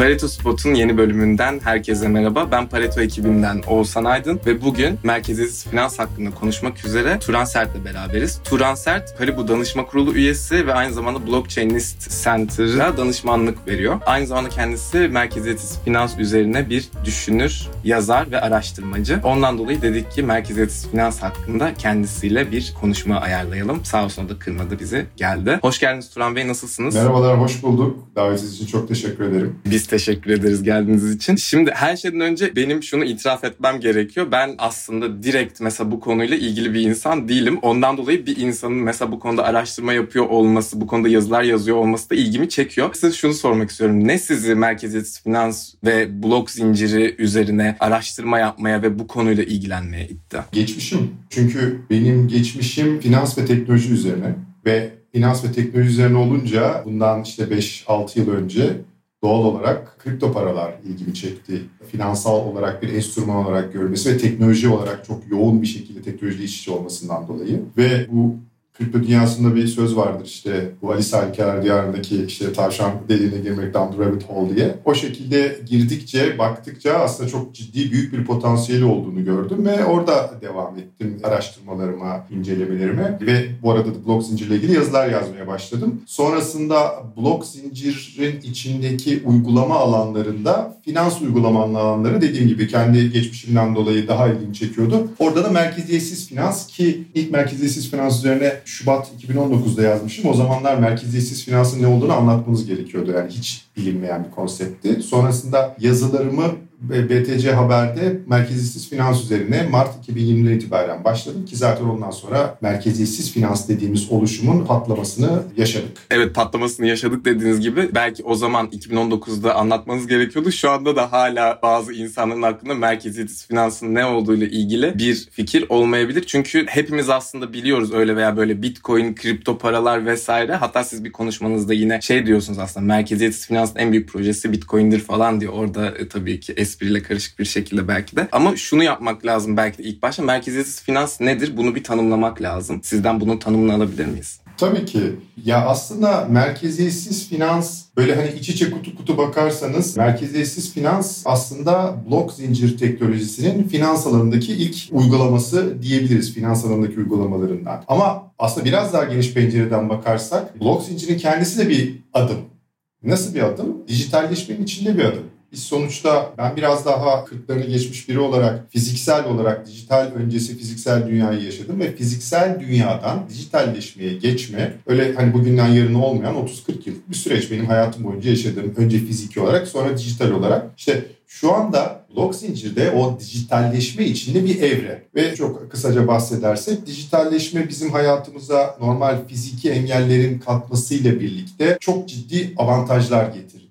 Pareto Spot'un yeni bölümünden herkese merhaba. Ben Pareto ekibinden Oğuzhan Aydın ve bugün merkeziyetsiz finans hakkında konuşmak üzere Turan Sert'le beraberiz. Turan Sert, Karibu Danışma Kurulu üyesi ve aynı zamanda Blockchainist Center'a danışmanlık veriyor. Aynı zamanda kendisi merkeziyetsiz finans üzerine bir düşünür, yazar ve araştırmacı. Ondan dolayı dedik ki merkeziyetsiz finans hakkında kendisiyle bir konuşma ayarlayalım. Sağ olsun da kırmadı bizi, geldi. Hoş geldiniz Turan Bey, nasılsınız? Merhabalar, hoş bulduk. Davetiniz için çok teşekkür ederim. Biz teşekkür ederiz geldiğiniz için. Şimdi her şeyden önce benim şunu itiraf etmem gerekiyor. Ben aslında direkt mesela bu konuyla ilgili bir insan değilim. Ondan dolayı bir insanın mesela bu konuda araştırma yapıyor olması, bu konuda yazılar yazıyor olması da ilgimi çekiyor. Size şunu sormak istiyorum. Ne sizi merkeziyetsiz finans ve blok zinciri üzerine araştırma yapmaya ve bu konuyla ilgilenmeye itti? Geçmişim. Çünkü benim geçmişim finans ve teknoloji üzerine ve finans ve teknoloji üzerine olunca bundan işte 5-6 yıl önce doğal olarak kripto paralar ilgimi çekti. Finansal olarak bir enstrüman olarak görmesi ve teknoloji olarak çok yoğun bir şekilde teknoloji içe olmasından dolayı. Ve bu kripto dünyasında bir söz vardır işte bu Alice Harikalar Diyarı'ndaki işte tavşan deliğine girmek down the rabbit hole diye. O şekilde girdikçe baktıkça aslında çok ciddi büyük bir potansiyeli olduğunu gördüm ve orada devam ettim araştırmalarıma, incelemelerime ve bu arada da blok zincirle ilgili yazılar yazmaya başladım. Sonrasında blok zincirin içindeki uygulama alanlarında finans uygulama alanları dediğim gibi kendi geçmişimden dolayı daha ilgimi çekiyordu. Orada da merkeziyetsiz finans ki ilk merkeziyetsiz finans üzerine Şubat 2019'da yazmışım. O zamanlar merkeziyetsiz finansın ne olduğunu anlatmanız gerekiyordu. Yani hiç bilinmeyen bir konseptti. Sonrasında yazılarımı BTC Haber'de merkeziyetsiz finans üzerine Mart 2020'den itibaren başladım ki zaten ondan sonra merkeziyetsiz finans dediğimiz oluşumun patlamasını yaşadık. Evet patlamasını yaşadık dediğiniz gibi belki o zaman 2019'da anlatmanız gerekiyordu. Şu anda da hala bazı insanların aklında merkeziyetsiz finansın ne olduğuyla ilgili bir fikir olmayabilir. Çünkü hepimiz aslında biliyoruz öyle veya böyle bitcoin, kripto paralar vesaire. Hatta siz bir konuşmanızda yine şey diyorsunuz aslında merkeziyetsiz finansın en büyük projesi bitcoin'dir falan diyor. Orada e, tabii ki espriyle karışık bir şekilde belki de. Ama şunu yapmak lazım belki de ilk başta. Merkeziyetsiz finans nedir? Bunu bir tanımlamak lazım. Sizden bunun tanımını alabilir miyiz? Tabii ki. Ya aslında merkeziyetsiz finans böyle hani iç içe kutu kutu bakarsanız merkeziyetsiz finans aslında blok zincir teknolojisinin finans alanındaki ilk uygulaması diyebiliriz finans alanındaki uygulamalarından. Ama aslında biraz daha geniş pencereden bakarsak blok zincirin kendisi de bir adım. Nasıl bir adım? Dijitalleşmenin içinde bir adım. Biz sonuçta ben biraz daha 40'larını geçmiş biri olarak fiziksel olarak dijital öncesi fiziksel dünyayı yaşadım ve fiziksel dünyadan dijitalleşmeye geçme öyle hani bugünden yarına olmayan 30-40 yıllık bir süreç benim hayatım boyunca yaşadığım önce fiziki olarak sonra dijital olarak işte şu anda blok zincirde o dijitalleşme içinde bir evre ve çok kısaca bahsedersek dijitalleşme bizim hayatımıza normal fiziki engellerin katmasıyla birlikte çok ciddi avantajlar getirdi.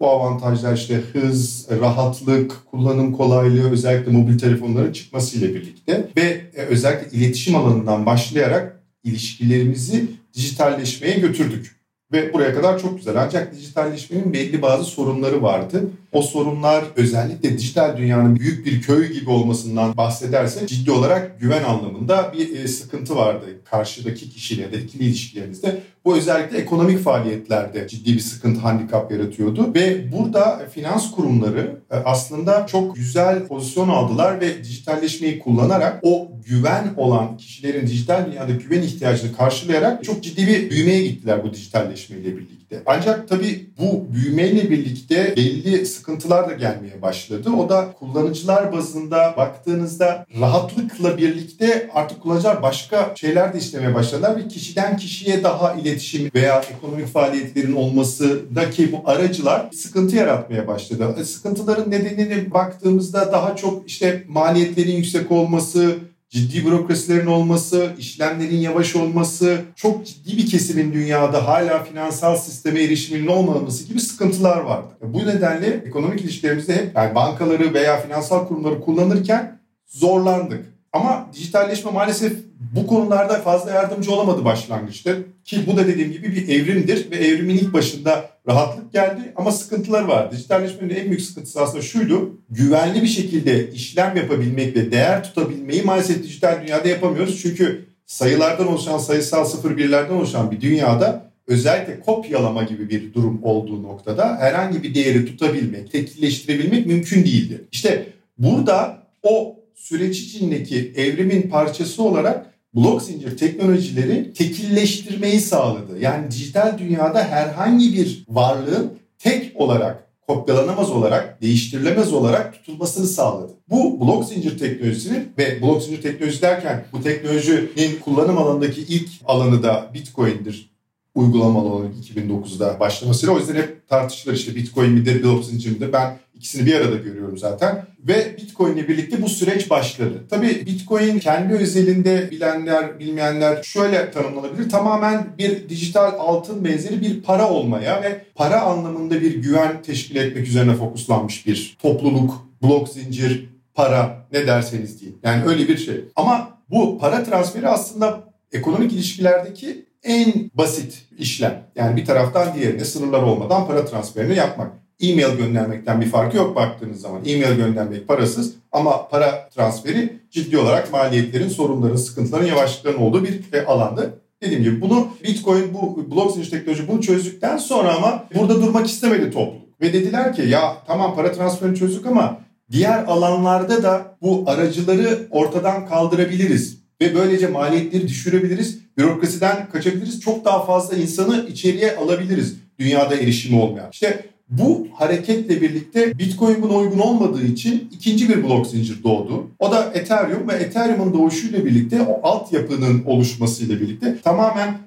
Bu avantajlar işte hız, rahatlık, kullanım kolaylığı özellikle mobil telefonların çıkmasıyla birlikte ve e, özellikle iletişim alanından başlayarak ilişkilerimizi dijitalleşmeye götürdük. Ve buraya kadar çok güzel. Ancak dijitalleşmenin belli bazı sorunları vardı. O sorunlar özellikle dijital dünyanın büyük bir köy gibi olmasından bahsedersek ciddi olarak güven anlamında bir e, sıkıntı vardı karşıdaki kişiyle da ikili ilişkilerinizde. Bu özellikle ekonomik faaliyetlerde ciddi bir sıkıntı, handikap yaratıyordu. Ve burada finans kurumları e, aslında çok güzel pozisyon aldılar ve dijitalleşmeyi kullanarak o güven olan kişilerin dijital dünyada güven ihtiyacını karşılayarak çok ciddi bir büyümeye gittiler bu dijitalleşmeyle birlikte. Ancak tabii bu büyümeyle birlikte belli sıkıntılar da gelmeye başladı. O da kullanıcılar bazında baktığınızda rahatlıkla birlikte artık kullanıcılar başka şeyler de istemeye başladılar ve kişiden kişiye daha iletişim veya ekonomik faaliyetlerin olmasındaki bu aracılar sıkıntı yaratmaya başladı. E, sıkıntıların nedenini baktığımızda daha çok işte maliyetlerin yüksek olması, ciddi bürokrasilerin olması, işlemlerin yavaş olması, çok ciddi bir kesimin dünyada hala finansal sisteme erişiminin olmaması gibi sıkıntılar vardı. Bu nedenle ekonomik ilişkilerimizde hep yani bankaları veya finansal kurumları kullanırken zorlandık. Ama dijitalleşme maalesef bu konularda fazla yardımcı olamadı başlangıçta. Ki bu da dediğim gibi bir evrimdir ve evrimin ilk başında rahatlık geldi ama sıkıntılar var. Dijitalleşmenin en büyük sıkıntısı aslında şuydu. Güvenli bir şekilde işlem yapabilmek ve değer tutabilmeyi maalesef dijital dünyada yapamıyoruz. Çünkü sayılardan oluşan, sayısal sıfır birlerden oluşan bir dünyada özellikle kopyalama gibi bir durum olduğu noktada herhangi bir değeri tutabilmek, tekilleştirebilmek mümkün değildi. İşte burada o süreç içindeki evrimin parçası olarak blok zincir teknolojileri tekilleştirmeyi sağladı. Yani dijital dünyada herhangi bir varlığın tek olarak kopyalanamaz olarak, değiştirilemez olarak tutulmasını sağladı. Bu blok zincir teknolojisinin ve blok zincir teknolojisi derken bu teknolojinin kullanım alanındaki ilk alanı da Bitcoin'dir uygulamalı olarak 2009'da başlamasıyla. O yüzden hep tartışılır işte Bitcoin midir, blok zincir midir? Ben ikisini bir arada görüyorum zaten. Ve Bitcoin ile birlikte bu süreç başladı. Tabii Bitcoin kendi özelinde bilenler, bilmeyenler şöyle tanımlanabilir. Tamamen bir dijital altın benzeri bir para olmaya ve para anlamında bir güven teşkil etmek üzerine fokuslanmış bir topluluk, blok zincir, para ne derseniz deyin. Yani öyle bir şey. Ama bu para transferi aslında ekonomik ilişkilerdeki en basit işlem. Yani bir taraftan diğerine sınırlar olmadan para transferini yapmak. E-mail göndermekten bir farkı yok baktığınız zaman. E-mail göndermek parasız ama para transferi ciddi olarak maliyetlerin, sorunların, sıkıntıların, yavaşlıkların olduğu bir e, alanda. Dediğim gibi bunu Bitcoin, bu blok zincir teknoloji bunu çözdükten sonra ama burada durmak istemedi topluluk. Ve dediler ki ya tamam para transferini çözdük ama diğer alanlarda da bu aracıları ortadan kaldırabiliriz. Ve böylece maliyetleri düşürebiliriz, bürokrasiden kaçabiliriz, çok daha fazla insanı içeriye alabiliriz dünyada erişimi olmayan. İşte bu hareketle birlikte Bitcoin buna uygun olmadığı için ikinci bir blok zincir doğdu. O da Ethereum ve Ethereum'un doğuşuyla birlikte o altyapının oluşmasıyla birlikte tamamen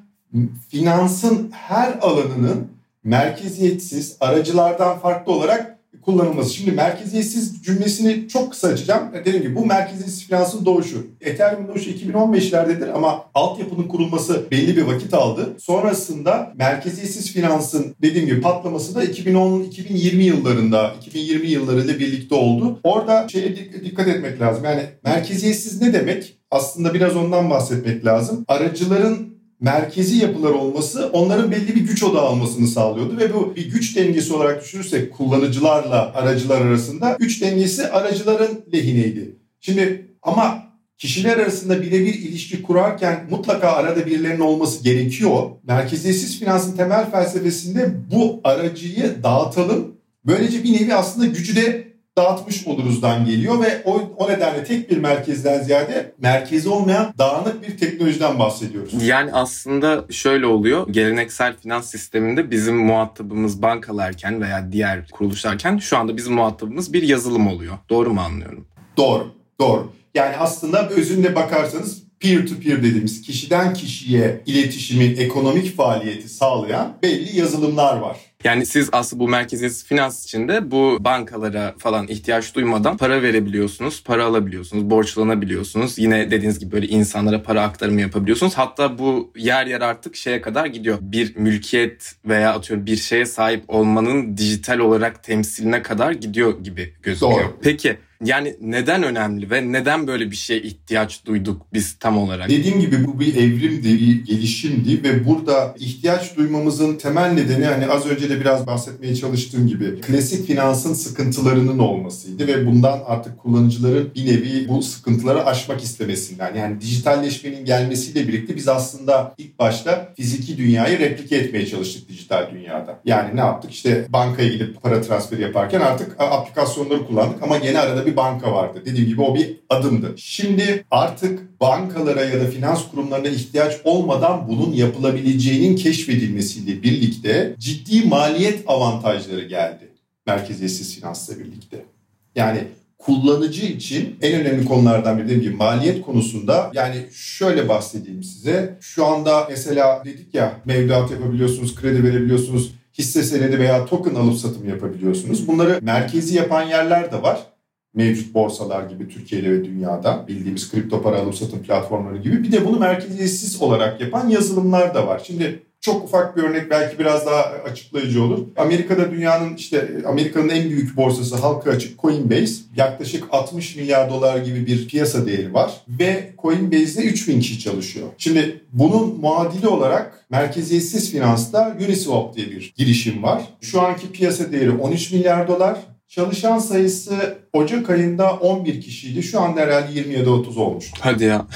finansın her alanının merkeziyetsiz aracılardan farklı olarak kullanılması. Şimdi merkeziyetsiz cümlesini çok kısa açacağım. Dediğim gibi bu merkeziyetsiz finansın doğuşu. Ethereum doğuşu 2015'lerdedir ama altyapının kurulması belli bir vakit aldı. Sonrasında merkeziyetsiz finansın dediğim gibi patlaması da 2010-2020 yıllarında, 2020 yıllarıyla birlikte oldu. Orada şeye dikkat etmek lazım. Yani merkeziyetsiz ne demek? Aslında biraz ondan bahsetmek lazım. Aracıların merkezi yapılar olması onların belli bir güç odağı almasını sağlıyordu ve bu bir güç dengesi olarak düşünürsek kullanıcılarla aracılar arasında güç dengesi aracıların lehineydi. Şimdi ama kişiler arasında birebir ilişki kurarken mutlaka arada birilerinin olması gerekiyor. Merkeziyetsiz finansın temel felsefesinde bu aracıyı dağıtalım. Böylece bir nevi aslında gücü de dağıtmış oluruzdan geliyor ve o, o nedenle tek bir merkezden ziyade merkezi olmayan dağınık bir teknolojiden bahsediyoruz. Yani aslında şöyle oluyor. Geleneksel finans sisteminde bizim muhatabımız bankalarken veya diğer kuruluşlarken şu anda bizim muhatabımız bir yazılım oluyor. Doğru mu anlıyorum? Doğru, doğru. Yani aslında özünde bakarsanız peer-to-peer dediğimiz kişiden kişiye iletişimin ekonomik faaliyeti sağlayan belli yazılımlar var. Yani siz aslında bu merkeziyetsiz finans içinde bu bankalara falan ihtiyaç duymadan para verebiliyorsunuz, para alabiliyorsunuz, borçlanabiliyorsunuz. Yine dediğiniz gibi böyle insanlara para aktarımı yapabiliyorsunuz. Hatta bu yer yer artık şeye kadar gidiyor. Bir mülkiyet veya atıyorum bir şeye sahip olmanın dijital olarak temsiline kadar gidiyor gibi gözüküyor. Doğru. Peki yani neden önemli ve neden böyle bir şeye ihtiyaç duyduk biz tam olarak? Dediğim gibi bu bir evrimdi, bir gelişimdi ve burada ihtiyaç duymamızın temel nedeni hani az önce de biraz bahsetmeye çalıştığım gibi klasik finansın sıkıntılarının olmasıydı ve bundan artık kullanıcıların bir nevi bu sıkıntıları aşmak istemesinden. Yani dijitalleşmenin gelmesiyle birlikte biz aslında ilk başta fiziki dünyayı replike etmeye çalıştık dijital dünyada. Yani ne yaptık? İşte bankaya gidip para transferi yaparken artık aplikasyonları kullandık ama gene arada bir bir banka vardı. Dediğim gibi o bir adımdı. Şimdi artık bankalara ya da finans kurumlarına ihtiyaç olmadan bunun yapılabileceğinin keşfedilmesiyle birlikte ciddi maliyet avantajları geldi. Merkeziyetsiz finansla birlikte. Yani kullanıcı için en önemli konulardan biri dediğim gibi maliyet konusunda yani şöyle bahsedeyim size. Şu anda mesela dedik ya mevduat yapabiliyorsunuz, kredi verebiliyorsunuz, hisse senedi veya token alıp satım yapabiliyorsunuz. Bunları merkezi yapan yerler de var mevcut borsalar gibi Türkiye'de ve dünyada bildiğimiz kripto para alım satım platformları gibi bir de bunu merkeziyetsiz olarak yapan yazılımlar da var. Şimdi çok ufak bir örnek belki biraz daha açıklayıcı olur. Amerika'da dünyanın işte Amerika'nın en büyük borsası halka açık Coinbase. Yaklaşık 60 milyar dolar gibi bir piyasa değeri var. Ve Coinbase'de 3000 kişi çalışıyor. Şimdi bunun muadili olarak merkeziyetsiz finansta Uniswap diye bir girişim var. Şu anki piyasa değeri 13 milyar dolar. Çalışan sayısı Ocak ayında 11 kişiydi. Şu anda herhalde 20 ya da 30 olmuş. Hadi ya.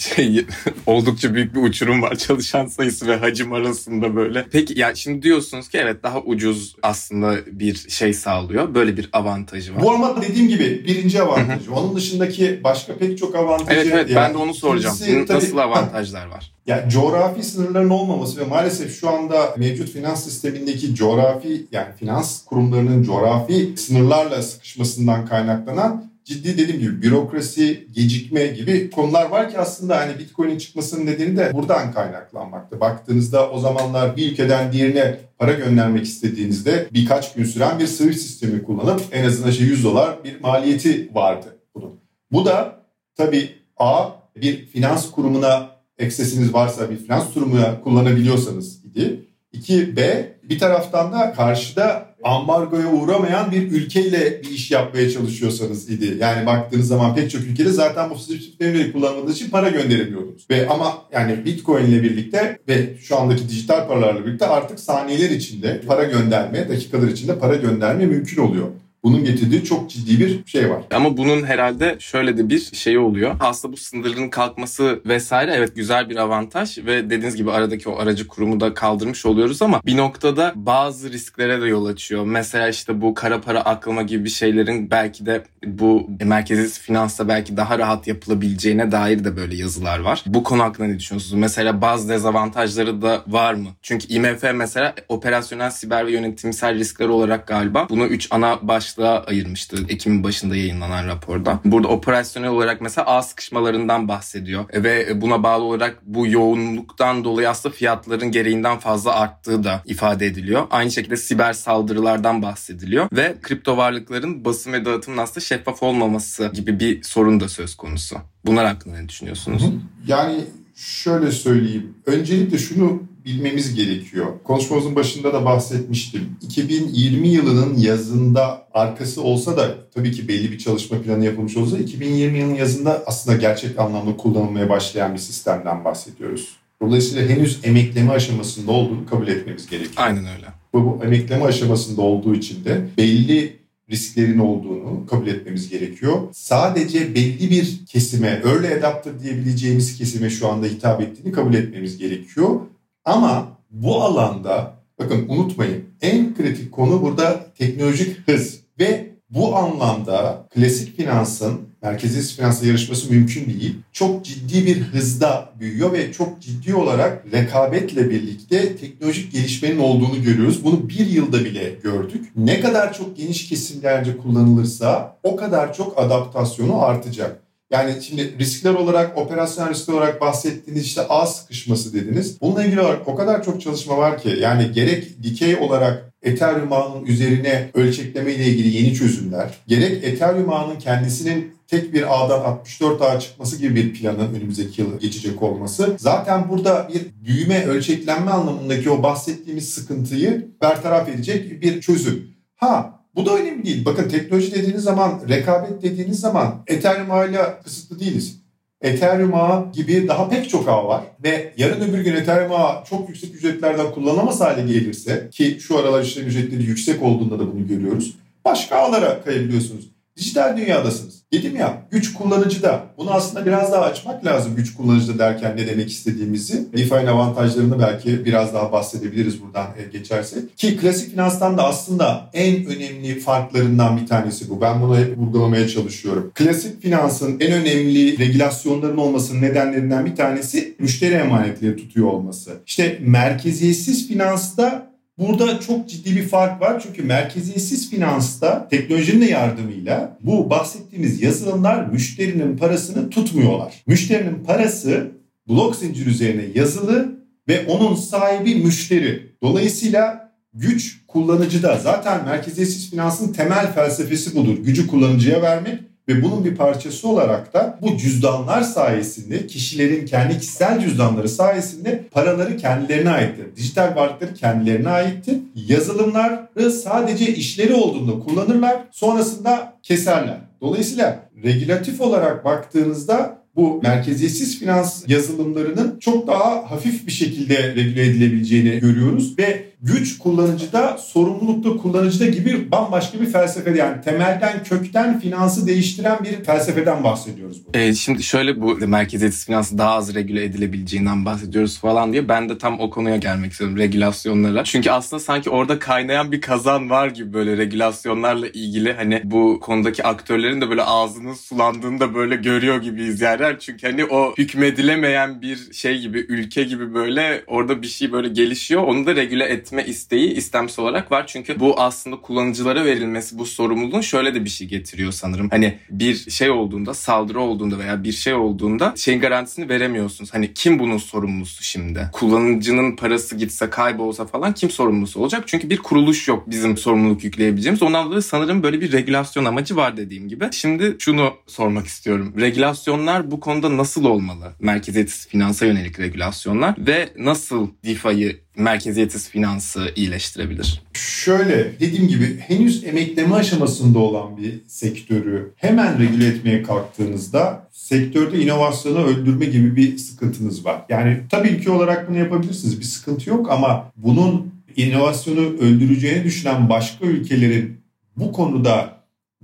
Şey oldukça büyük bir uçurum var çalışan sayısı ve hacim arasında böyle. Peki ya şimdi diyorsunuz ki evet daha ucuz aslında bir şey sağlıyor. Böyle bir avantajı var. Bu ama dediğim gibi birinci avantajı. Onun dışındaki başka pek çok avantajı. Evet evet yani, ben de onu soracağım. Tabii, Nasıl avantajlar var? Ya coğrafi sınırların olmaması ve maalesef şu anda mevcut finans sistemindeki coğrafi yani finans kurumlarının coğrafi sınırlarla sıkışmasından kaynaklanan ciddi dediğim gibi bürokrasi, gecikme gibi konular var ki aslında hani Bitcoin'in çıkmasının nedeni de buradan kaynaklanmakta. Baktığınızda o zamanlar bir ülkeden diğerine para göndermek istediğinizde birkaç gün süren bir Swift sistemi kullanıp en azından şey 100 dolar bir maliyeti vardı bunun. Bu da tabii A bir finans kurumuna eksesiniz varsa bir finans kurumuna kullanabiliyorsanız idi. İki B bir taraftan da karşıda ambargoya uğramayan bir ülkeyle bir iş yapmaya çalışıyorsanız idi. Yani baktığınız zaman pek çok ülkede zaten bu sistemleri kullanmadığınız için para gönderemiyordunuz. Ve ama yani Bitcoin ile birlikte ve şu andaki dijital paralarla birlikte artık saniyeler içinde para gönderme, dakikalar içinde para gönderme mümkün oluyor. Bunun getirdiği çok ciddi bir şey var. Ama bunun herhalde şöyle de bir şey oluyor. Aslında bu sınırların kalkması vesaire evet güzel bir avantaj ve dediğiniz gibi aradaki o aracı kurumu da kaldırmış oluyoruz ama bir noktada bazı risklere de yol açıyor. Mesela işte bu kara para aklama gibi bir şeylerin belki de bu merkezi finansta belki daha rahat yapılabileceğine dair de böyle yazılar var. Bu konu hakkında ne düşünüyorsunuz? Mesela bazı dezavantajları da var mı? Çünkü IMF mesela operasyonel siber ve yönetimsel riskler olarak galiba bunu üç ana baş başlığa ayırmıştı Ekim'in başında yayınlanan raporda. Burada operasyonel olarak mesela ağ sıkışmalarından bahsediyor ve buna bağlı olarak bu yoğunluktan dolayı aslında fiyatların gereğinden fazla arttığı da ifade ediliyor. Aynı şekilde siber saldırılardan bahsediliyor ve kripto varlıkların basım ve dağıtımın aslında şeffaf olmaması gibi bir sorun da söz konusu. Bunlar hakkında ne düşünüyorsunuz? Yani şöyle söyleyeyim. Öncelikle şunu bilmemiz gerekiyor. Konuşmamızın başında da bahsetmiştim. 2020 yılının yazında arkası olsa da tabii ki belli bir çalışma planı yapılmış olsa 2020 yılının yazında aslında gerçek anlamda kullanılmaya başlayan bir sistemden bahsediyoruz. Dolayısıyla henüz emekleme aşamasında olduğunu kabul etmemiz gerekiyor. Aynen öyle. Bu, bu emekleme aşamasında olduğu için de belli risklerin olduğunu kabul etmemiz gerekiyor. Sadece belli bir kesime, early adapter diyebileceğimiz kesime şu anda hitap ettiğini kabul etmemiz gerekiyor. Ama bu alanda bakın unutmayın en kritik konu burada teknolojik hız ve bu anlamda klasik finansın merkezi finansla yarışması mümkün değil. Çok ciddi bir hızda büyüyor ve çok ciddi olarak rekabetle birlikte teknolojik gelişmenin olduğunu görüyoruz. Bunu bir yılda bile gördük. Ne kadar çok geniş kesimlerce kullanılırsa o kadar çok adaptasyonu artacak. Yani şimdi riskler olarak, operasyonel riskler olarak bahsettiğiniz işte ağ sıkışması dediniz. Bununla ilgili olarak o kadar çok çalışma var ki yani gerek dikey olarak Ethereum ağının üzerine ölçekleme ile ilgili yeni çözümler, gerek Ethereum ağının kendisinin tek bir ağdan 64 ağ çıkması gibi bir planın önümüzdeki yıl geçecek olması zaten burada bir büyüme ölçeklenme anlamındaki o bahsettiğimiz sıkıntıyı bertaraf edecek bir çözüm. Ha bu da önemli değil. Bakın teknoloji dediğiniz zaman, rekabet dediğiniz zaman Ethereum ağıyla kısıtlı değiliz. Ethereum ağı gibi daha pek çok ağ var ve yarın öbür gün Ethereum ağı çok yüksek ücretlerden kullanamaz hale gelirse ki şu aralar işlem ücretleri yüksek olduğunda da bunu görüyoruz. Başka ağlara kayabiliyorsunuz. Dijital dünyadasınız. Dedim ya güç kullanıcıda. Bunu aslında biraz daha açmak lazım güç kullanıcıda derken ne demek istediğimizi. DeFi'nin avantajlarını belki biraz daha bahsedebiliriz buradan e, geçersek. Ki klasik finanstan da aslında en önemli farklarından bir tanesi bu. Ben bunu hep vurgulamaya çalışıyorum. Klasik finansın en önemli regülasyonların olmasının nedenlerinden bir tanesi müşteri emanetleri tutuyor olması. İşte merkeziyetsiz finansta Burada çok ciddi bir fark var çünkü merkeziyetsiz finansta teknolojinin de yardımıyla bu bahsettiğimiz yazılımlar müşterinin parasını tutmuyorlar. Müşterinin parası blok zincir üzerine yazılı ve onun sahibi müşteri. Dolayısıyla güç kullanıcıda. Zaten merkeziyetsiz finansın temel felsefesi budur. Gücü kullanıcıya vermek ve bunun bir parçası olarak da bu cüzdanlar sayesinde kişilerin kendi kişisel cüzdanları sayesinde paraları kendilerine aittir. Dijital varlıkları kendilerine aittir. Yazılımları sadece işleri olduğunda kullanırlar sonrasında keserler. Dolayısıyla regülatif olarak baktığınızda bu merkeziyetsiz finans yazılımlarının çok daha hafif bir şekilde regüle edilebileceğini görüyoruz ve güç kullanıcıda, sorumluluk da kullanıcıda gibi bambaşka bir felsefe. Yani temelden, kökten finansı değiştiren bir felsefeden bahsediyoruz. Burada. Evet, şimdi şöyle bu merkeziyetsiz finansı daha az regüle edilebileceğinden bahsediyoruz falan diye ben de tam o konuya gelmek istiyorum regülasyonlara. Çünkü aslında sanki orada kaynayan bir kazan var gibi böyle regülasyonlarla ilgili hani bu konudaki aktörlerin de böyle ağzının sulandığını da böyle görüyor gibiyiz yani. Çünkü hani o hükmedilemeyen bir şey gibi ülke gibi böyle orada bir şey böyle gelişiyor. Onu da regüle etme isteği istemsel olarak var. Çünkü bu aslında kullanıcılara verilmesi bu sorumluluğun şöyle de bir şey getiriyor sanırım. Hani bir şey olduğunda saldırı olduğunda veya bir şey olduğunda şeyin garantisini veremiyorsunuz. Hani kim bunun sorumlusu şimdi? Kullanıcının parası gitse kaybolsa falan kim sorumlusu olacak? Çünkü bir kuruluş yok bizim sorumluluk yükleyebileceğimiz. Ondan dolayı sanırım böyle bir regülasyon amacı var dediğim gibi. Şimdi şunu sormak istiyorum. Regülasyonlar bu konuda nasıl olmalı? Merkeziyetsiz finansa yönelik regülasyonlar ve nasıl DeFi'yi merkeziyetsiz finansı iyileştirebilir? Şöyle dediğim gibi henüz emekleme aşamasında olan bir sektörü hemen regüle etmeye kalktığınızda sektörde inovasyonu öldürme gibi bir sıkıntınız var. Yani tabii ülke olarak bunu yapabilirsiniz bir sıkıntı yok ama bunun inovasyonu öldüreceğini düşünen başka ülkelerin bu konuda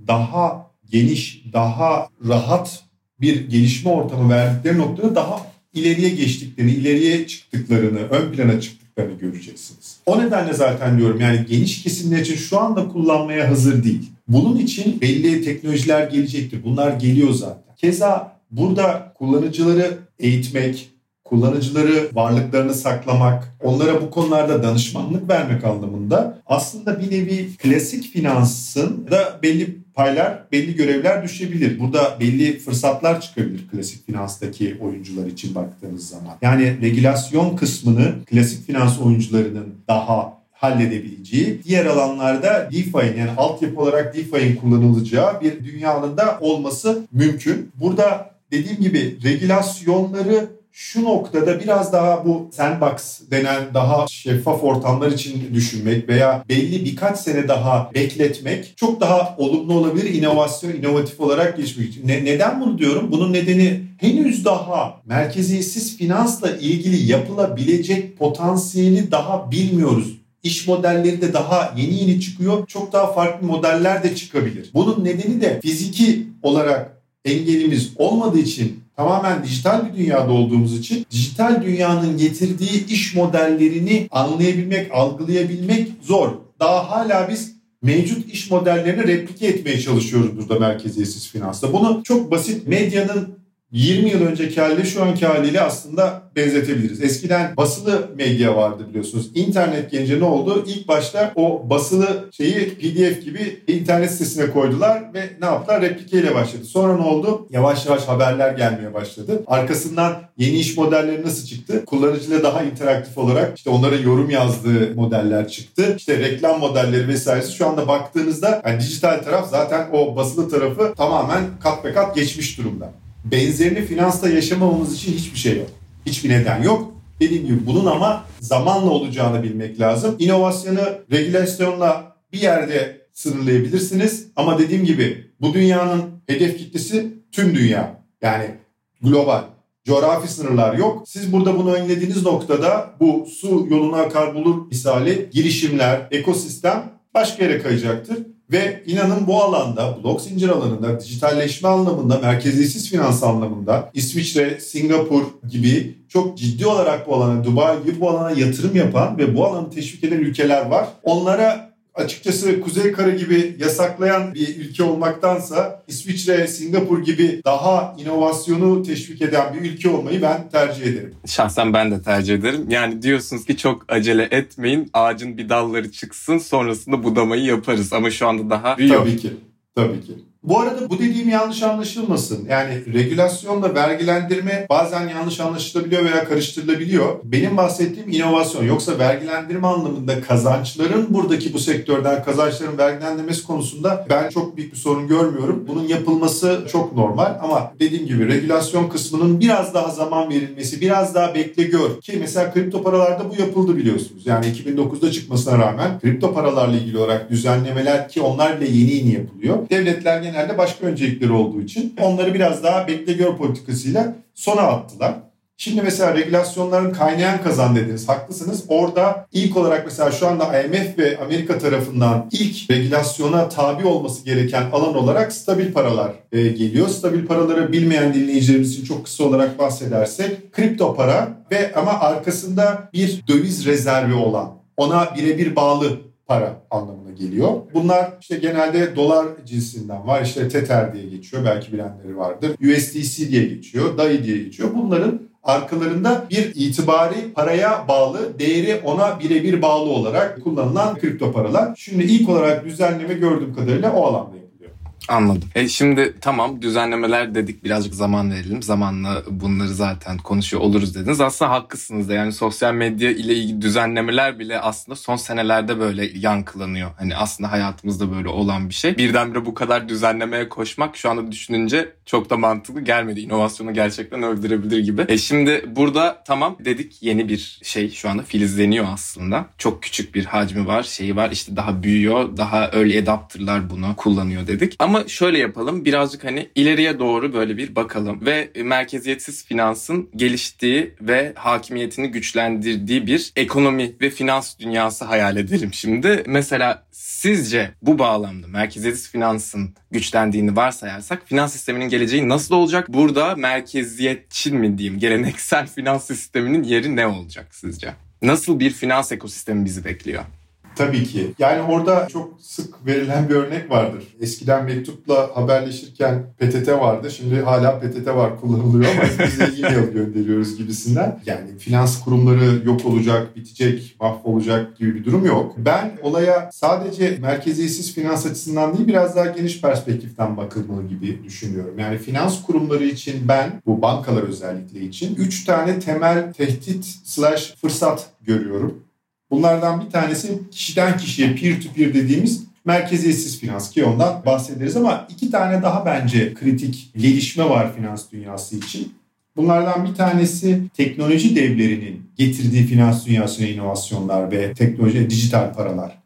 daha geniş, daha rahat bir gelişme ortamı verdikleri noktada daha ileriye geçtiklerini, ileriye çıktıklarını, ön plana çıktıklarını göreceksiniz. O nedenle zaten diyorum yani geniş kesimler için şu anda kullanmaya hazır değil. Bunun için belli teknolojiler gelecektir. Bunlar geliyor zaten. Keza burada kullanıcıları eğitmek, kullanıcıları varlıklarını saklamak, onlara bu konularda danışmanlık vermek anlamında aslında bir nevi klasik finansın da belli paylar, belli görevler düşebilir. Burada belli fırsatlar çıkabilir klasik finanstaki oyuncular için baktığınız zaman. Yani regülasyon kısmını klasik finans oyuncularının daha halledebileceği, diğer alanlarda DeFi'nin yani altyapı olarak DeFi'nin kullanılacağı bir dünyanın da olması mümkün. Burada dediğim gibi regülasyonları şu noktada biraz daha bu sandbox denen daha şeffaf ortamlar için düşünmek veya belli birkaç sene daha bekletmek çok daha olumlu olabilir inovasyon, inovatif olarak gelişmek için. Ne, neden bunu diyorum? Bunun nedeni henüz daha merkeziyetsiz finansla ilgili yapılabilecek potansiyeli daha bilmiyoruz. İş modelleri de daha yeni yeni çıkıyor. Çok daha farklı modeller de çıkabilir. Bunun nedeni de fiziki olarak engelimiz olmadığı için tamamen dijital bir dünyada olduğumuz için dijital dünyanın getirdiği iş modellerini anlayabilmek, algılayabilmek zor. Daha hala biz mevcut iş modellerini replike etmeye çalışıyoruz burada merkeziyetsiz finansta. Bunu çok basit medyanın 20 yıl önceki haliyle şu anki haliyle aslında benzetebiliriz. Eskiden basılı medya vardı biliyorsunuz. İnternet gelince ne oldu? İlk başta o basılı şeyi PDF gibi internet sitesine koydular ve ne yaptılar? Replikeyle başladı. Sonra ne oldu? Yavaş yavaş haberler gelmeye başladı. Arkasından yeni iş modelleri nasıl çıktı? Kullanıcıyla daha interaktif olarak işte onlara yorum yazdığı modeller çıktı. İşte reklam modelleri vesairesi şu anda baktığınızda yani dijital taraf zaten o basılı tarafı tamamen kat be kat geçmiş durumda benzerini finansta yaşamamamız için hiçbir şey yok. Hiçbir neden yok. Dediğim gibi bunun ama zamanla olacağını bilmek lazım. İnovasyonu regülasyonla bir yerde sınırlayabilirsiniz. Ama dediğim gibi bu dünyanın hedef kitlesi tüm dünya. Yani global. Coğrafi sınırlar yok. Siz burada bunu önlediğiniz noktada bu su yoluna akar bulur misali girişimler, ekosistem başka yere kayacaktır. Ve inanın bu alanda, blok zincir alanında, dijitalleşme anlamında, merkeziyetsiz finans anlamında İsviçre, Singapur gibi çok ciddi olarak bu alana, Dubai gibi bu alana yatırım yapan ve bu alanı teşvik eden ülkeler var. Onlara açıkçası Kuzey Kara gibi yasaklayan bir ülke olmaktansa İsviçre, Singapur gibi daha inovasyonu teşvik eden bir ülke olmayı ben tercih ederim. Şahsen ben de tercih ederim. Yani diyorsunuz ki çok acele etmeyin. Ağacın bir dalları çıksın sonrasında budamayı yaparız. Ama şu anda daha. Tabii ki. Tabii ki. Bu arada bu dediğim yanlış anlaşılmasın. Yani regülasyonla vergilendirme bazen yanlış anlaşılabiliyor veya karıştırılabiliyor. Benim bahsettiğim inovasyon. Yoksa vergilendirme anlamında kazançların buradaki bu sektörden kazançların vergilendirmesi konusunda ben çok büyük bir sorun görmüyorum. Bunun yapılması çok normal ama dediğim gibi regülasyon kısmının biraz daha zaman verilmesi, biraz daha bekle gör. Ki mesela kripto paralarda bu yapıldı biliyorsunuz. Yani 2009'da çıkmasına rağmen kripto paralarla ilgili olarak düzenlemeler ki onlar bile yeni yeni yapılıyor. Devletler genelde başka öncelikleri olduğu için onları biraz daha bekle gör politikasıyla sona attılar. Şimdi mesela regülasyonların kaynayan kazan dediniz. Haklısınız. Orada ilk olarak mesela şu anda IMF ve Amerika tarafından ilk regülasyona tabi olması gereken alan olarak stabil paralar e, geliyor. Stabil paraları bilmeyen dinleyicilerimiz için çok kısa olarak bahsedersek kripto para ve ama arkasında bir döviz rezervi olan ona birebir bağlı para anlamına geliyor. Bunlar işte genelde dolar cinsinden var. İşte Tether diye geçiyor. Belki bilenleri vardır. USDC diye geçiyor. DAI diye geçiyor. Bunların arkalarında bir itibari paraya bağlı, değeri ona birebir bağlı olarak kullanılan kripto paralar. Şimdi ilk olarak düzenleme gördüğüm kadarıyla o alanda Anladım. E şimdi tamam düzenlemeler dedik birazcık zaman verelim. Zamanla bunları zaten konuşuyor oluruz dediniz. Aslında haklısınız da yani sosyal medya ile ilgili düzenlemeler bile aslında son senelerde böyle yankılanıyor. Hani aslında hayatımızda böyle olan bir şey. Birdenbire bu kadar düzenlemeye koşmak şu anda düşününce çok da mantıklı gelmedi. İnovasyonu gerçekten öldürebilir gibi. E şimdi burada tamam dedik yeni bir şey şu anda filizleniyor aslında. Çok küçük bir hacmi var, şeyi var. İşte daha büyüyor, daha early adapter'lar bunu kullanıyor dedik. Ama şöyle yapalım birazcık hani ileriye doğru böyle bir bakalım ve merkeziyetsiz finansın geliştiği ve hakimiyetini güçlendirdiği bir ekonomi ve finans dünyası hayal edelim şimdi. Mesela sizce bu bağlamda merkeziyetsiz finansın güçlendiğini varsayarsak finans sisteminin geleceği nasıl olacak? Burada merkeziyetçi mi diyeyim geleneksel finans sisteminin yeri ne olacak sizce? Nasıl bir finans ekosistemi bizi bekliyor? Tabii ki. Yani orada çok sık verilen bir örnek vardır. Eskiden mektupla haberleşirken PTT vardı. Şimdi hala PTT var kullanılıyor ama biz de e-mail gönderiyoruz gibisinden. Yani finans kurumları yok olacak, bitecek, mahvolacak gibi bir durum yok. Ben olaya sadece merkeziyetsiz finans açısından değil biraz daha geniş perspektiften bakılmalı gibi düşünüyorum. Yani finans kurumları için ben bu bankalar özellikle için 3 tane temel tehdit slash fırsat görüyorum. Bunlardan bir tanesi kişiden kişiye peer to peer dediğimiz merkeziyetsiz finans ki ondan bahsederiz ama iki tane daha bence kritik gelişme var finans dünyası için. Bunlardan bir tanesi teknoloji devlerinin getirdiği finans dünyasına inovasyonlar ve teknoloji, dijital paralar.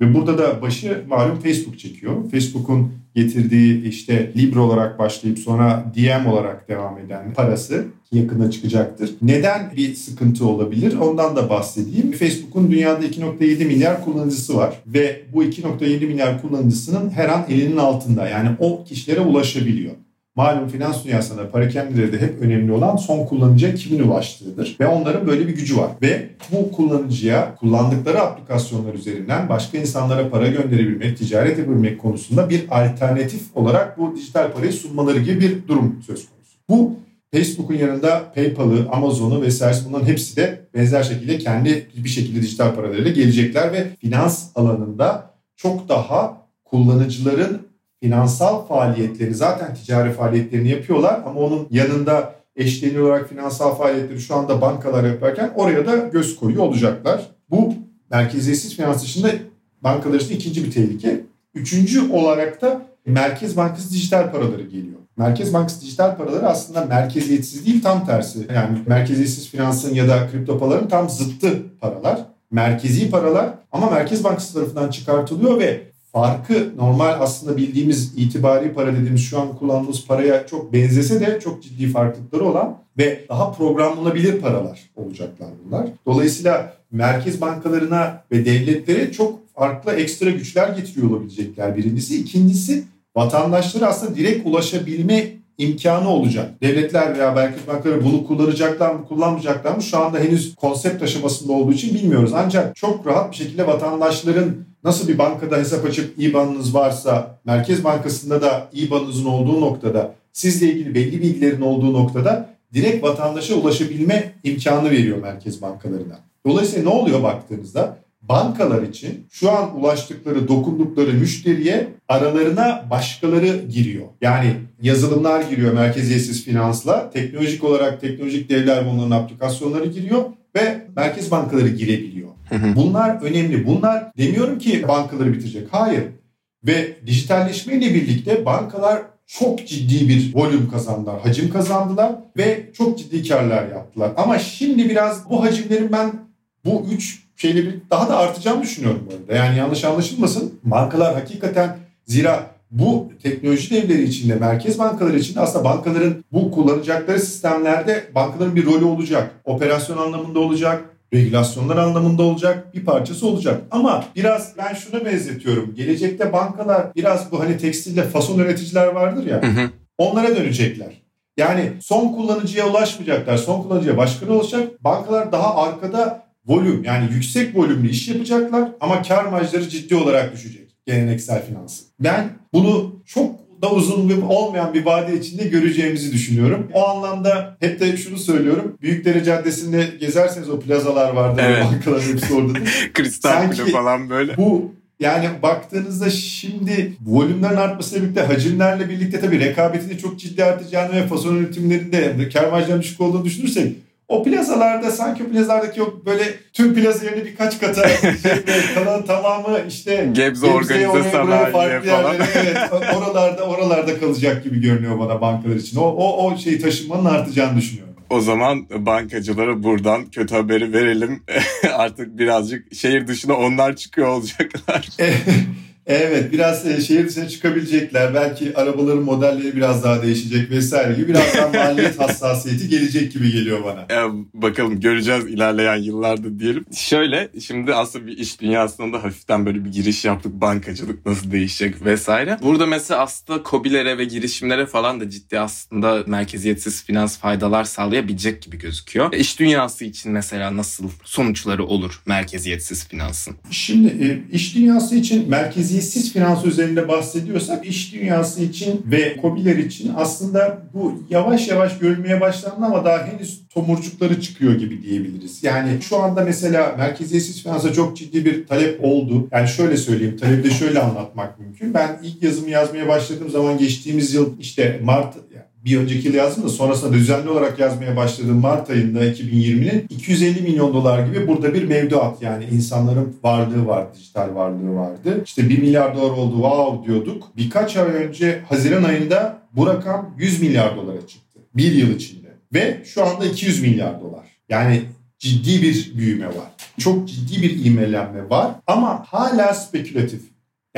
Ve burada da başı malum Facebook çekiyor. Facebook'un getirdiği işte Libra olarak başlayıp sonra DM olarak devam eden parası yakında çıkacaktır. Neden bir sıkıntı olabilir? Ondan da bahsedeyim. Facebook'un dünyada 2.7 milyar kullanıcısı var ve bu 2.7 milyar kullanıcısının her an elinin altında. Yani o kişilere ulaşabiliyor. Malum finans dünyasında parakemlileri de hep önemli olan son kullanıcıya kimin ulaştığıdır. Ve onların böyle bir gücü var. Ve bu kullanıcıya kullandıkları aplikasyonlar üzerinden başka insanlara para gönderebilmek, ticaret yapabilmek konusunda bir alternatif olarak bu dijital parayı sunmaları gibi bir durum söz konusu. Bu Facebook'un yanında PayPal'ı, Amazon'u vesaire bunların hepsi de benzer şekilde kendi bir şekilde dijital paralarıyla gelecekler ve finans alanında çok daha kullanıcıların finansal faaliyetleri zaten ticari faaliyetlerini yapıyorlar ama onun yanında eşleniği olarak finansal faaliyetleri şu anda bankalar yaparken oraya da göz koyuyor olacaklar. Bu merkeziyetsiz finans dışında bankalar için ikinci bir tehlike. Üçüncü olarak da Merkez Bankası dijital paraları geliyor. Merkez Bankası dijital paraları aslında merkeziyetsiz değil tam tersi. Yani merkeziyetsiz finansın ya da kripto paraların tam zıttı paralar. Merkezi paralar ama Merkez Bankası tarafından çıkartılıyor ve farkı normal aslında bildiğimiz itibari para dediğimiz şu an kullandığımız paraya çok benzese de çok ciddi farklılıkları olan ve daha programlanabilir paralar olacaklar bunlar. Dolayısıyla merkez bankalarına ve devletlere çok farklı ekstra güçler getiriyor olabilecekler birincisi. İkincisi vatandaşlara aslında direkt ulaşabilme imkanı olacak. Devletler veya merkez bankaları bunu kullanacaklar mı kullanmayacaklar mı şu anda henüz konsept aşamasında olduğu için bilmiyoruz. Ancak çok rahat bir şekilde vatandaşların nasıl bir bankada hesap açıp IBAN'ınız varsa Merkez Bankası'nda da IBAN'ınızın olduğu noktada sizle ilgili belli bilgilerin olduğu noktada direkt vatandaşa ulaşabilme imkanı veriyor merkez bankalarına. Dolayısıyla ne oluyor baktığınızda? Bankalar için şu an ulaştıkları, dokundukları müşteriye aralarına başkaları giriyor. Yani yazılımlar giriyor merkeziyetsiz finansla. Teknolojik olarak teknolojik devler bunların aplikasyonları giriyor ve merkez bankaları girebiliyor. Bunlar önemli. Bunlar demiyorum ki bankaları bitirecek. Hayır. Ve dijitalleşmeyle birlikte bankalar çok ciddi bir volüm kazandılar, hacim kazandılar ve çok ciddi karlar yaptılar. Ama şimdi biraz bu hacimlerin ben bu üç şeyle bir daha da artacağını düşünüyorum bu arada. Yani yanlış anlaşılmasın. Bankalar hakikaten zira bu teknoloji devleri içinde, merkez bankaları içinde aslında bankaların bu kullanacakları sistemlerde bankaların bir rolü olacak. Operasyon anlamında olacak, regülasyonlar anlamında olacak bir parçası olacak. Ama biraz ben şunu benzetiyorum. Gelecekte bankalar biraz bu hani tekstilde fason üreticiler vardır ya. Hı hı. Onlara dönecekler. Yani son kullanıcıya ulaşmayacaklar. Son kullanıcıya başka olacak. Bankalar daha arkada volüm yani yüksek volümlü iş yapacaklar ama kar marjları ciddi olarak düşecek geleneksel finansı. Ben bunu çok da uzun bir olmayan bir vade içinde göreceğimizi düşünüyorum. O anlamda hep de şunu söylüyorum. Büyükdere Caddesi'nde gezerseniz o plazalar vardı. Evet. Bankaların hepsi orada. Kristal falan böyle. Bu yani baktığınızda şimdi volümlerin artmasıyla birlikte hacimlerle birlikte tabii rekabetin de çok ciddi artacağını ve fason üretimlerinde kar marjlarının düşük olduğunu düşünürsek o plazalarda sanki plazalardaki o böyle tüm plaza yerine birkaç kata şey, kalan tamamı işte Gebze organize sanayiye falan. Yerlere, evet, oralarda oralarda kalacak gibi görünüyor bana bankalar için. O, o, o şey taşınmanın artacağını düşünüyorum. O zaman bankacılara buradan kötü haberi verelim. Artık birazcık şehir dışına onlar çıkıyor olacaklar. Evet biraz e, şehir dışına çıkabilecekler. Belki arabaların modelleri biraz daha değişecek vesaire gibi. Biraz daha maliyet hassasiyeti gelecek gibi geliyor bana. E, bakalım göreceğiz ilerleyen yıllarda diyelim. Şöyle şimdi aslında bir iş dünyasında da hafiften böyle bir giriş yaptık. Bankacılık nasıl değişecek vesaire. Burada mesela aslında COBİ'lere ve girişimlere falan da ciddi aslında merkeziyetsiz finans faydalar sağlayabilecek gibi gözüküyor. E, iş dünyası için mesela nasıl sonuçları olur merkeziyetsiz finansın? Şimdi e, iş dünyası için merkezi merkeziyetsiz finans üzerinde bahsediyorsak iş dünyası için ve kobiler için aslında bu yavaş yavaş görülmeye başlandı ama daha henüz tomurcukları çıkıyor gibi diyebiliriz. Yani şu anda mesela merkeziyetsiz finansa çok ciddi bir talep oldu. Yani şöyle söyleyeyim, talebi de şöyle anlatmak mümkün. Ben ilk yazımı yazmaya başladığım zaman geçtiğimiz yıl işte Mart bir önceki yıl yazdım da sonrasında düzenli olarak yazmaya başladığım Mart ayında 2020'nin 250 milyon dolar gibi burada bir mevduat yani insanların varlığı vardı, dijital varlığı vardı. İşte 1 milyar dolar oldu wow diyorduk. Birkaç ay önce Haziran ayında bu rakam 100 milyar dolara çıktı. Bir yıl içinde. Ve şu anda 200 milyar dolar. Yani ciddi bir büyüme var. Çok ciddi bir imelenme var ama hala spekülatif.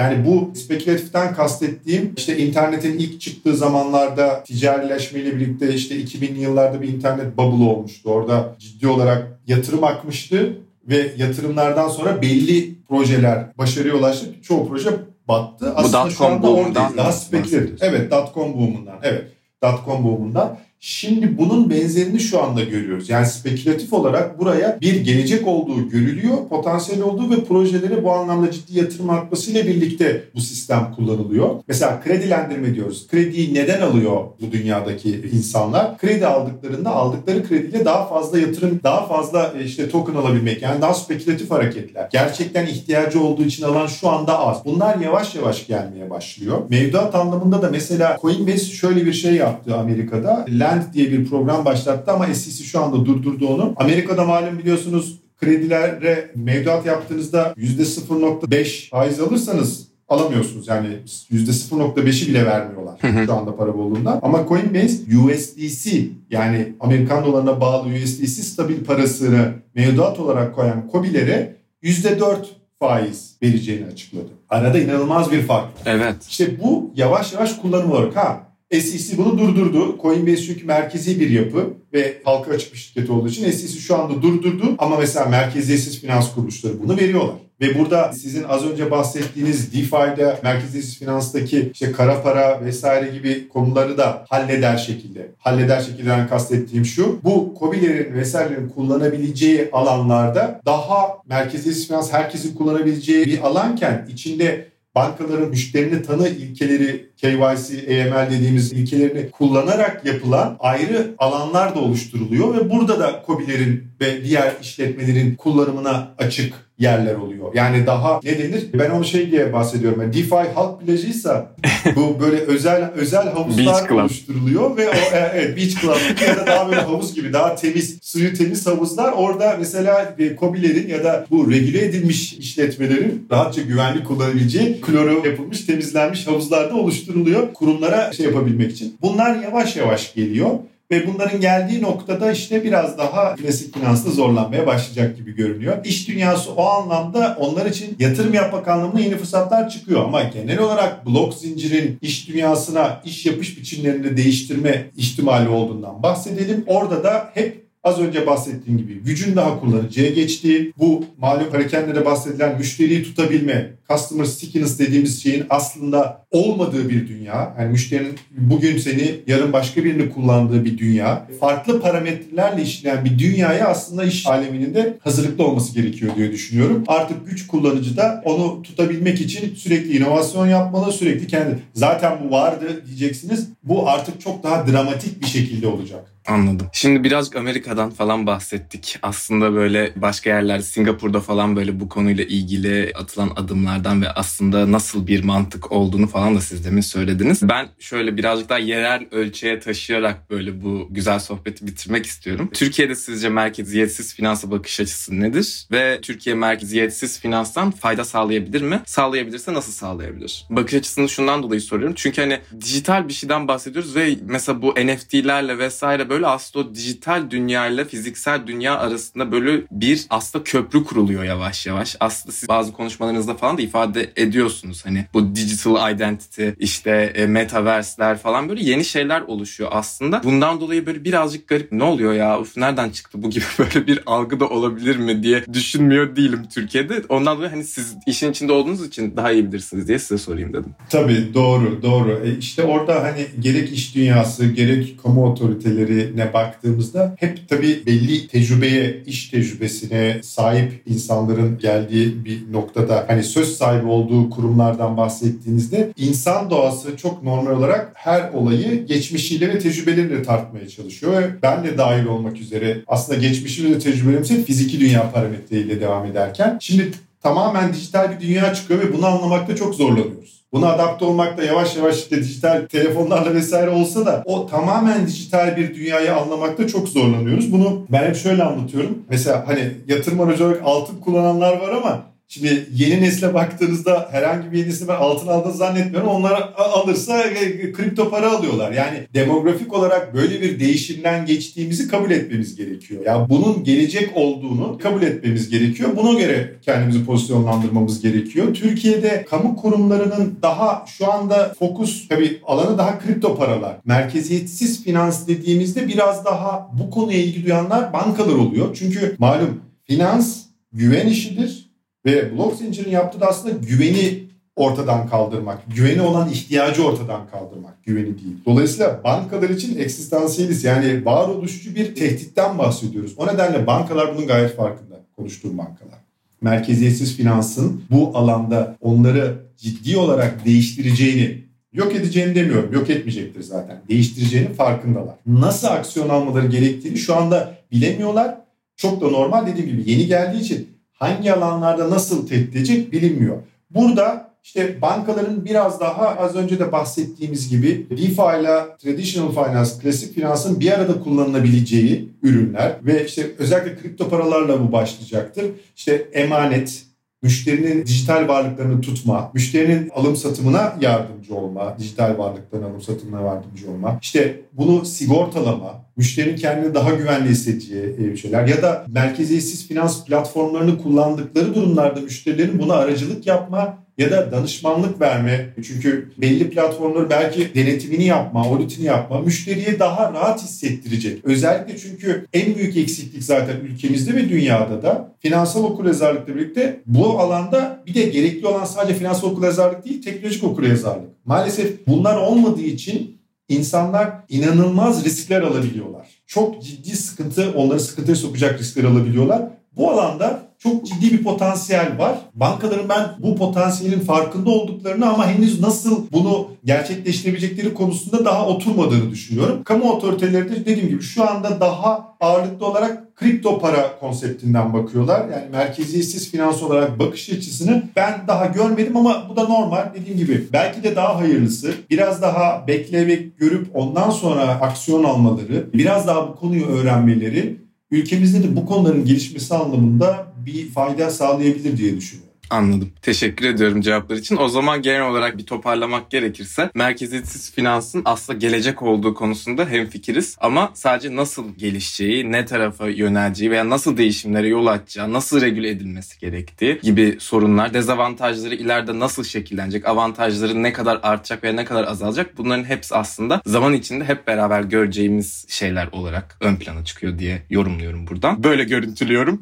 Yani bu spekülatiften kastettiğim işte internetin ilk çıktığı zamanlarda ticarileşmeyle birlikte işte 2000'li yıllarda bir internet bubble olmuştu. Orada ciddi olarak yatırım akmıştı ve yatırımlardan sonra belli projeler başarıya ulaştı. Çoğu proje battı. Aslında bu şu anda orada daha spekülatif. Evet, dot-com boomundan. Evet, dot-com boomundan. Şimdi bunun benzerini şu anda görüyoruz. Yani spekülatif olarak buraya bir gelecek olduğu görülüyor, potansiyel olduğu ve projeleri bu anlamda ciddi yatırım artmasıyla birlikte bu sistem kullanılıyor. Mesela kredilendirme diyoruz. Krediyi neden alıyor bu dünyadaki insanlar? Kredi aldıklarında aldıkları krediyle daha fazla yatırım, daha fazla e, işte token alabilmek. Yani daha spekülatif hareketler. Gerçekten ihtiyacı olduğu için alan şu anda az. Bunlar yavaş yavaş gelmeye başlıyor. Mevduat anlamında da mesela Coinbase şöyle bir şey yaptı Amerika'da. Lend diye bir program başlattı ama SEC şu anda durdurdu onu. Amerika'da malum biliyorsunuz kredilere mevduat yaptığınızda %0.5 faiz alırsanız alamıyorsunuz. Yani %0.5'i bile vermiyorlar şu anda para bolluğunda. Ama Coinbase USDC yani Amerikan dolarına bağlı USDC stabil parasını mevduat olarak koyan COBİ'lere %4 faiz vereceğini açıkladı. Arada inanılmaz bir fark. Evet. İşte bu yavaş yavaş kullanım olarak ha SEC bunu durdurdu. Coinbase çünkü merkezi bir yapı ve halka açık bir şirket olduğu için SEC şu anda durdurdu. Ama mesela merkeziyetsiz finans kuruluşları bunu veriyorlar. Ve burada sizin az önce bahsettiğiniz DeFi'de merkeziyetsiz finanstaki işte kara para vesaire gibi konuları da halleder şekilde. Halleder şekilden kastettiğim şu. Bu COBİ'lerin vesairelerin kullanabileceği alanlarda daha merkeziyetsiz finans herkesin kullanabileceği bir alanken içinde bankaların müşterini tanı ilkeleri KYC, AML dediğimiz ilkelerini kullanarak yapılan ayrı alanlar da oluşturuluyor ve burada da COBİ'lerin ve diğer işletmelerin kullanımına açık yerler oluyor. Yani daha ne denir? Ben onu şey diye bahsediyorum. Yani DeFi halk plajıysa bu böyle özel özel havuzlar oluşturuluyor ve o e, evet beach club ya da daha böyle havuz gibi daha temiz suyu temiz havuzlar orada mesela COBİ'lerin ya da bu regüle edilmiş işletmelerin rahatça güvenli kullanabileceği kloru yapılmış temizlenmiş havuzlarda oluşturuluyor kurumlara şey yapabilmek için. Bunlar yavaş yavaş geliyor. Ve bunların geldiği noktada işte biraz daha klasik finansta zorlanmaya başlayacak gibi görünüyor. İş dünyası o anlamda onlar için yatırım yapmak anlamında yeni fırsatlar çıkıyor. Ama genel olarak blok zincirin iş dünyasına iş yapış biçimlerini değiştirme ihtimali olduğundan bahsedelim. Orada da hep Az önce bahsettiğim gibi gücün daha kullanıcıya geçtiği, bu malum hareketlere bahsedilen müşteriyi tutabilme, customer stickiness dediğimiz şeyin aslında olmadığı bir dünya. Yani müşterinin bugün seni yarın başka birini kullandığı bir dünya. Farklı parametrelerle işleyen bir dünyaya aslında iş aleminin de hazırlıklı olması gerekiyor diye düşünüyorum. Artık güç kullanıcı da onu tutabilmek için sürekli inovasyon yapmalı, sürekli kendi. Zaten bu vardı diyeceksiniz. Bu artık çok daha dramatik bir şekilde olacak. Anladım. Şimdi birazcık Amerika'dan falan bahsettik. Aslında böyle başka yerlerde Singapur'da falan böyle bu konuyla ilgili atılan adımlardan ve aslında nasıl bir mantık olduğunu falan da siz demin söylediniz. Ben şöyle birazcık daha yerel ölçüye taşıyarak böyle bu güzel sohbeti bitirmek istiyorum. Türkiye'de sizce merkeziyetsiz finansa bakış açısı nedir? Ve Türkiye merkeziyetsiz finanstan fayda sağlayabilir mi? Sağlayabilirse nasıl sağlayabilir? Bakış açısını şundan dolayı soruyorum. Çünkü hani dijital bir şeyden bahsediyoruz ve mesela bu NFT'lerle vesaire böyle aslında o dijital dünya ile fiziksel dünya arasında böyle bir aslında köprü kuruluyor yavaş yavaş. Aslında siz bazı konuşmalarınızda falan da ifade ediyorsunuz. Hani bu digital identity işte e, metaverse'ler falan böyle yeni şeyler oluşuyor aslında. Bundan dolayı böyle birazcık garip ne oluyor ya uf nereden çıktı bu gibi böyle bir algı da olabilir mi diye düşünmüyor değilim Türkiye'de. Ondan dolayı hani siz işin içinde olduğunuz için daha iyi bilirsiniz diye size sorayım dedim. Tabii doğru doğru. E işte orada hani gerek iş dünyası gerek kamu otoriteleri ne baktığımızda hep tabii belli tecrübeye, iş tecrübesine sahip insanların geldiği bir noktada hani söz sahibi olduğu kurumlardan bahsettiğinizde insan doğası çok normal olarak her olayı geçmişiyle ve tecrübeleriyle tartmaya çalışıyor. Ve ben de dahil olmak üzere aslında geçmişim ve tecrübelerimiz fiziki dünya parametreleriyle devam ederken şimdi tamamen dijital bir dünya çıkıyor ve bunu anlamakta çok zorlanıyoruz. Buna adapte olmakta yavaş yavaş işte dijital telefonlarla vesaire olsa da o tamamen dijital bir dünyayı anlamakta çok zorlanıyoruz. Bunu ben hep şöyle anlatıyorum. Mesela hani yatırım aracı olarak altın kullananlar var ama Şimdi yeni nesle baktığınızda herhangi bir yeni nesil ben altın aldığını zannetmiyorum. Onlar alırsa e, kripto para alıyorlar. Yani demografik olarak böyle bir değişimden geçtiğimizi kabul etmemiz gerekiyor. Ya yani bunun gelecek olduğunu kabul etmemiz gerekiyor. Buna göre kendimizi pozisyonlandırmamız gerekiyor. Türkiye'de kamu kurumlarının daha şu anda fokus tabii alanı daha kripto paralar. Merkeziyetsiz finans dediğimizde biraz daha bu konuya ilgi duyanlar bankalar oluyor. Çünkü malum finans güven işidir ve blok zincirin yaptığı da aslında güveni ortadan kaldırmak. Güveni olan ihtiyacı ortadan kaldırmak. Güveni değil. Dolayısıyla bankalar için eksistansiyelist yani varoluşçu bir tehditten bahsediyoruz. O nedenle bankalar bunun gayet farkında. Konuştuğum bankalar. Merkeziyetsiz finansın bu alanda onları ciddi olarak değiştireceğini Yok edeceğini demiyorum. Yok etmeyecektir zaten. Değiştireceğini farkındalar. Nasıl aksiyon almaları gerektiğini şu anda bilemiyorlar. Çok da normal dediğim gibi yeni geldiği için hangi alanlarda nasıl tehdit edecek bilinmiyor. Burada işte bankaların biraz daha az önce de bahsettiğimiz gibi DeFi ile traditional finance, klasik finansın bir arada kullanılabileceği ürünler ve işte özellikle kripto paralarla bu başlayacaktır. İşte emanet, müşterinin dijital varlıklarını tutma, müşterinin alım satımına yardımcı olma, dijital varlıkların alım satımına yardımcı olma, işte bunu sigortalama, müşterinin kendini daha güvenli hissedeceği şeyler. Ya da merkeziyetsiz finans platformlarını kullandıkları durumlarda müşterilerin buna aracılık yapma ya da danışmanlık verme. Çünkü belli platformları belki denetimini yapma, auditini yapma müşteriye daha rahat hissettirecek. Özellikle çünkü en büyük eksiklik zaten ülkemizde ve dünyada da finansal okuryazarlıkla birlikte bu alanda bir de gerekli olan sadece finansal okuryazarlık değil teknolojik okuryazarlık. Maalesef bunlar olmadığı için insanlar inanılmaz riskler alabiliyorlar. Çok ciddi sıkıntı, onları sıkıntıya sokacak riskler alabiliyorlar. Bu alanda çok ciddi bir potansiyel var. Bankaların ben bu potansiyelin farkında olduklarını ama henüz nasıl bunu gerçekleştirebilecekleri konusunda daha oturmadığını düşünüyorum. Kamu otoriteleri de dediğim gibi şu anda daha ağırlıklı olarak kripto para konseptinden bakıyorlar. Yani merkeziyetsiz finans olarak bakış açısını ben daha görmedim ama bu da normal. Dediğim gibi belki de daha hayırlısı. Biraz daha bekleyerek görüp ondan sonra aksiyon almaları, biraz daha bu konuyu öğrenmeleri ülkemizde de bu konuların gelişmesi anlamında bir fayda sağlayabilir diye düşünüyorum. Anladım. Teşekkür ediyorum cevaplar için. O zaman genel olarak bir toparlamak gerekirse merkeziyetsiz finansın aslında gelecek olduğu konusunda hemfikiriz. Ama sadece nasıl gelişeceği, ne tarafa yöneleceği veya nasıl değişimlere yol açacağı, nasıl regüle edilmesi gerektiği gibi sorunlar, dezavantajları ileride nasıl şekillenecek, avantajları ne kadar artacak veya ne kadar azalacak bunların hepsi aslında zaman içinde hep beraber göreceğimiz şeyler olarak ön plana çıkıyor diye yorumluyorum buradan. Böyle görüntülüyorum.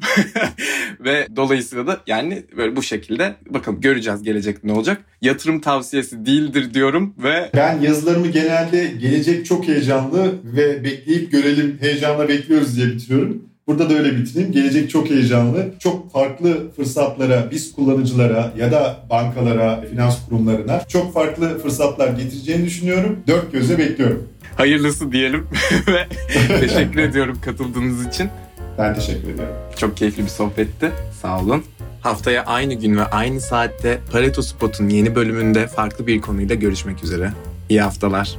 Ve dolayısıyla da yani böyle bu şekilde bakalım göreceğiz gelecekte ne olacak. Yatırım tavsiyesi değildir diyorum ve Ben yazılarımı genelde gelecek çok heyecanlı ve bekleyip görelim heyecanla bekliyoruz diye bitiriyorum. Burada da öyle bitireyim. Gelecek çok heyecanlı. Çok farklı fırsatlara, biz kullanıcılara ya da bankalara, finans kurumlarına çok farklı fırsatlar getireceğini düşünüyorum. Dört gözle bekliyorum. hayırlısı diyelim ve teşekkür ediyorum katıldığınız için. Ben teşekkür ediyorum. Çok keyifli bir sohbetti. Sağ olun. Haftaya aynı gün ve aynı saatte Pareto Spot'un yeni bölümünde farklı bir konuyla görüşmek üzere. İyi haftalar.